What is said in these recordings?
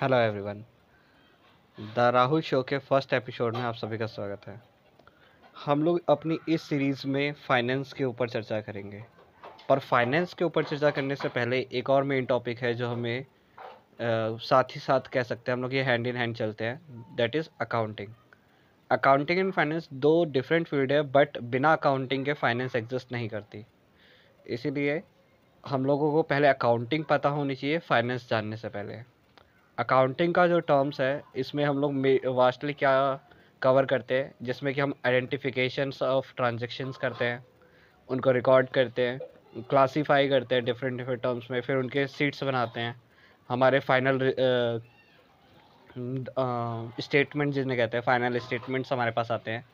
Hello everyone the Rahul show के first episode में आप सभी का स्वागत है। हम लोग अपनी इस सीरीज़ में फाइनेंस के ऊपर चर्चा करेंगे। पर फाइनेंस के ऊपर चर्चा करने से पहले एक और मेन टॉपिक है जो हमें आ, साथ ही साथ कह सकते हैं हम लोग ये हैंड इन हैंड चलते हैं। That is accounting accounting and finance दो डिफरेंट फ़ील्ड है बट बिना अकाउंटिंग के फाइनेंस एग्जिस्ट नहीं करती। इसीलिए हम लोगों को पहले अकाउंटिंग पता होनी चाहिए फाइनेंस जानने से पहले। अकाउंटिंग का जो टर्म्स है, इसमें हम लोग वास्टली क्या कवर करते हैं, जिसमें कि हम आइडेंटिफिकेशन ऑफ़ ट्रांजेक्शन्स करते हैं, उनको रिकॉर्ड करते हैं क्लासीफाई करते हैं डिफरेंट डिफरेंट टर्म्स में, फिर उनके सीट्स बनाते हैं। हमारे फाइनल स्टेटमेंट जिन्हें कहते हैं फाइनल स्टेटमेंट्स हमारे पास आते हैं।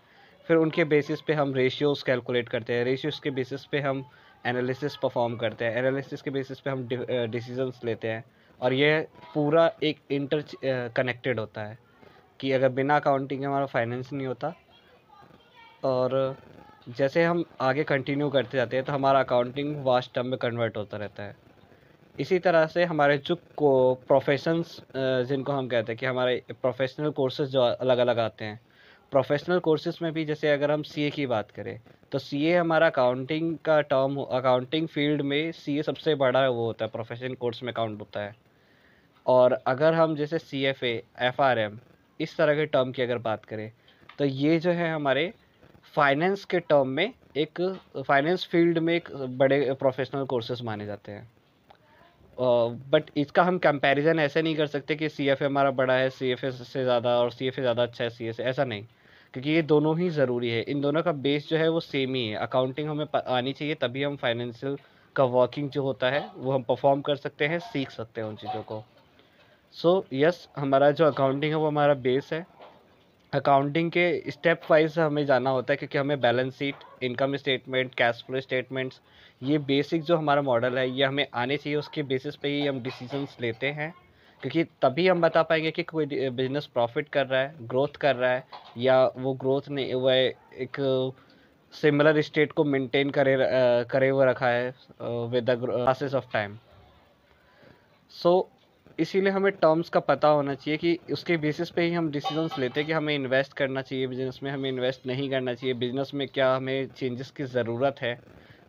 फिर उनके बेसिस पे हम रेशियोज़ कैलकुलेट करते हैं। रेशियोज़ के बेसिस पे हम एनालिसिस परफॉर्म करते हैं। एनालिसिस के बेसिस पे हम डिसीजंस लेते हैं। और ये पूरा एक इंटर कनेक्टेड होता है कि अगर बिना अकाउंटिंग के हमारा फाइनेंस नहीं होता। और जैसे हम आगे कंटिन्यू करते जाते हैं तो हमारा अकाउंटिंग वास्ट टर्म में कन्वर्ट होता रहता है। इसी तरह से हमारे जो को प्रोफेशंस जिनको हम कहते हैं कि हमारे प्रोफेशनल कोर्सेज जो अलग अलग आते हैं प्रोफेशनल कोर्सेज में भी जैसे अगर हम सीए की बात करें तो सीए हमारा अकाउंटिंग का टर्म अकाउंटिंग फ़ील्ड में सीए सबसे बड़ा वो होता है प्रोफेशनल कोर्स में काउंट होता है। और अगर हम जैसे C F A F R M इस तरह के टर्म की अगर बात करें तो ये जो है हमारे फाइनेंस के टर्म में एक फाइनेंस फ़ील्ड में एक बड़े प्रोफेशनल कोर्सेज माने जाते हैं। बट uh, इसका हम कंपैरिजन ऐसे नहीं कर सकते कि सी एफ़ ए हमारा बड़ा है सी एफ़ ए से ज़्यादा और सी एफ़ ए ज़्यादा अच्छा है सी एस ऐसा नहीं। क्योंकि ये दोनों ही ज़रूरी है। इन दोनों का बेस जो है वो सेम ही है। अकाउंटिंग हमें आनी चाहिए तभी हम फाइनेंशियल का वर्किंग जो होता है वो हम परफॉर्म कर सकते हैं सीख सकते हैं उन चीज़ों को। सो so, यस yes, हमारा जो अकाउंटिंग है वो हमारा बेस है। अकाउंटिंग के स्टेप वाइज हमें जाना होता है क्योंकि हमें balance sheet income statement cash flow statements ये बेसिक जो हमारा मॉडल है ये हमें आने चाहिए। उसके बेसिस पे ही हम डिसीजंस लेते हैं। क्योंकि तभी हम बता पाएँगे कि कोई बिज़नेस प्रॉफिट कर रहा है ग्रोथ कर रहा है, या वो ग्रोथ नहीं वो एक सिमिलर स्टेट को मेंटेन करे करे हुए रखा है with the process of time so इसीलिए हमें टर्म्स का पता होना चाहिए कि उसके बेसिस पे ही हम डिसीजंस लेते हैं कि हमें इन्वेस्ट करना चाहिए बिज़नेस में, हमें इन्वेस्ट नहीं करना चाहिए बिज़नेस में क्या हमें चेंजेस की ज़रूरत है।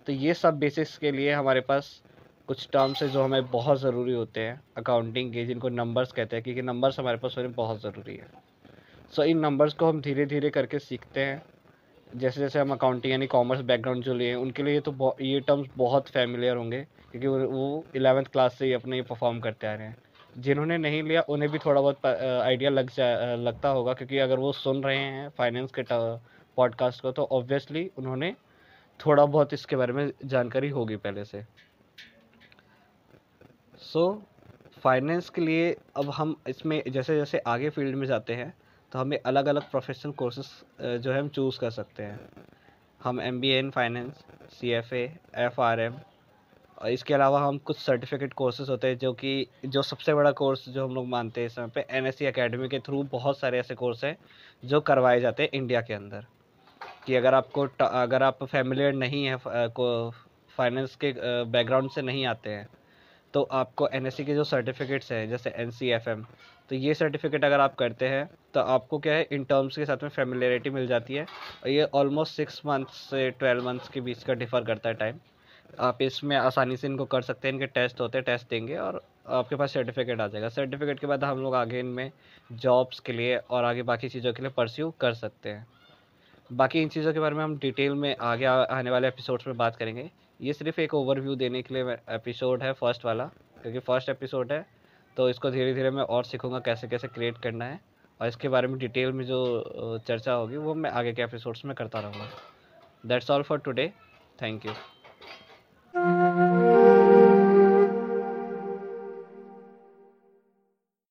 तो ये सब बेसिस के लिए हमारे पास कुछ टर्म्स है जो हमें बहुत ज़रूरी होते हैं अकाउंटिंग के जिनको नंबर्स कहते हैं क्योंकि नंबर्स हमारे पास होने बहुत ज़रूरी है। सो so, इन नंबर्स को हम धीरे धीरे करके सीखते हैं। जैसे जैसे हम अकाउंटिंग यानी कॉमर्स बैकग्राउंड जो लिए उनके लिए तो ये टर्म्स बहुत फेमिलियर होंगे क्योंकि वो इलेवेंथ क्लास से ही अपने ये परफॉर्म करते आ रहे हैं। जिन्होंने नहीं लिया उन्हें भी थोड़ा बहुत आइडिया लग जा लगता होगा क्योंकि अगर वो सुन रहे हैं फाइनेंस के पॉडकास्ट को तो ऑब्वियसली उन्होंने थोड़ा बहुत इसके बारे में जानकारी होगी पहले से। सो so, फाइनेंस के लिए अब हम इसमें जैसे जैसे आगे फ़ील्ड में जाते हैं तो हमें अलग अलग प्रोफेशनल कोर्सेस जो है हम चूज़ कर सकते हैं। हम M B A in finance C F A F R M और इसके अलावा हम कुछ सर्टिफिकेट कोर्सेज होते हैं जो कि जो सबसे बड़ा कोर्स जो हम लोग मानते हैं इस समय पे एन एस सी अकेडमी के थ्रू बहुत सारे ऐसे कोर्स हैं जो करवाए जाते हैं इंडिया के अंदर। कि अगर आपको अगर आप फैमिलियर नहीं है फाइनेंस के बैकग्राउंड से नहीं आते हैं तो आपको एन के जो सर्टिफिकेट्स हैं, जैसे एनसीएफएम तो ये सर्टिफिकेट अगर आप करते हैं तो आपको क्या है इन टर्म्स के साथ में फेमिलियरिटी मिल जाती है और ये ऑलमोस्ट सिक्स मंथ्स से ट्वेल्व मंथ्स के बीच का डिफ़र करता है टाइम आप इसमें आसानी से इनको कर सकते हैं, इनके टेस्ट होते हैं टेस्ट देंगे और आपके पास सर्टिफिकेट आ जाएगा। सर्टिफिकेट के बाद हम लोग आगे इनमें जॉब्स के लिए और आगे बाकी चीज़ों के लिए परस्यू कर सकते हैं। बाकी इन चीज़ों के बारे में हम डिटेल में आगे आने वाले एपिसोड्स में बात करेंगे। ये सिर्फ़ एक ओवरव्यू देने के लिए एपिसोड है फ़र्स्ट वाला, क्योंकि फ़र्स्ट एपिसोड है तो इसको धीरे धीरे मैं और सीखूँगा कैसे कैसे क्रिएट करना है, और इसके बारे में डिटेल में जो चर्चा होगी, वो मैं आगे के एपिसोड्स में करता रहूँगा। That's all for today thank you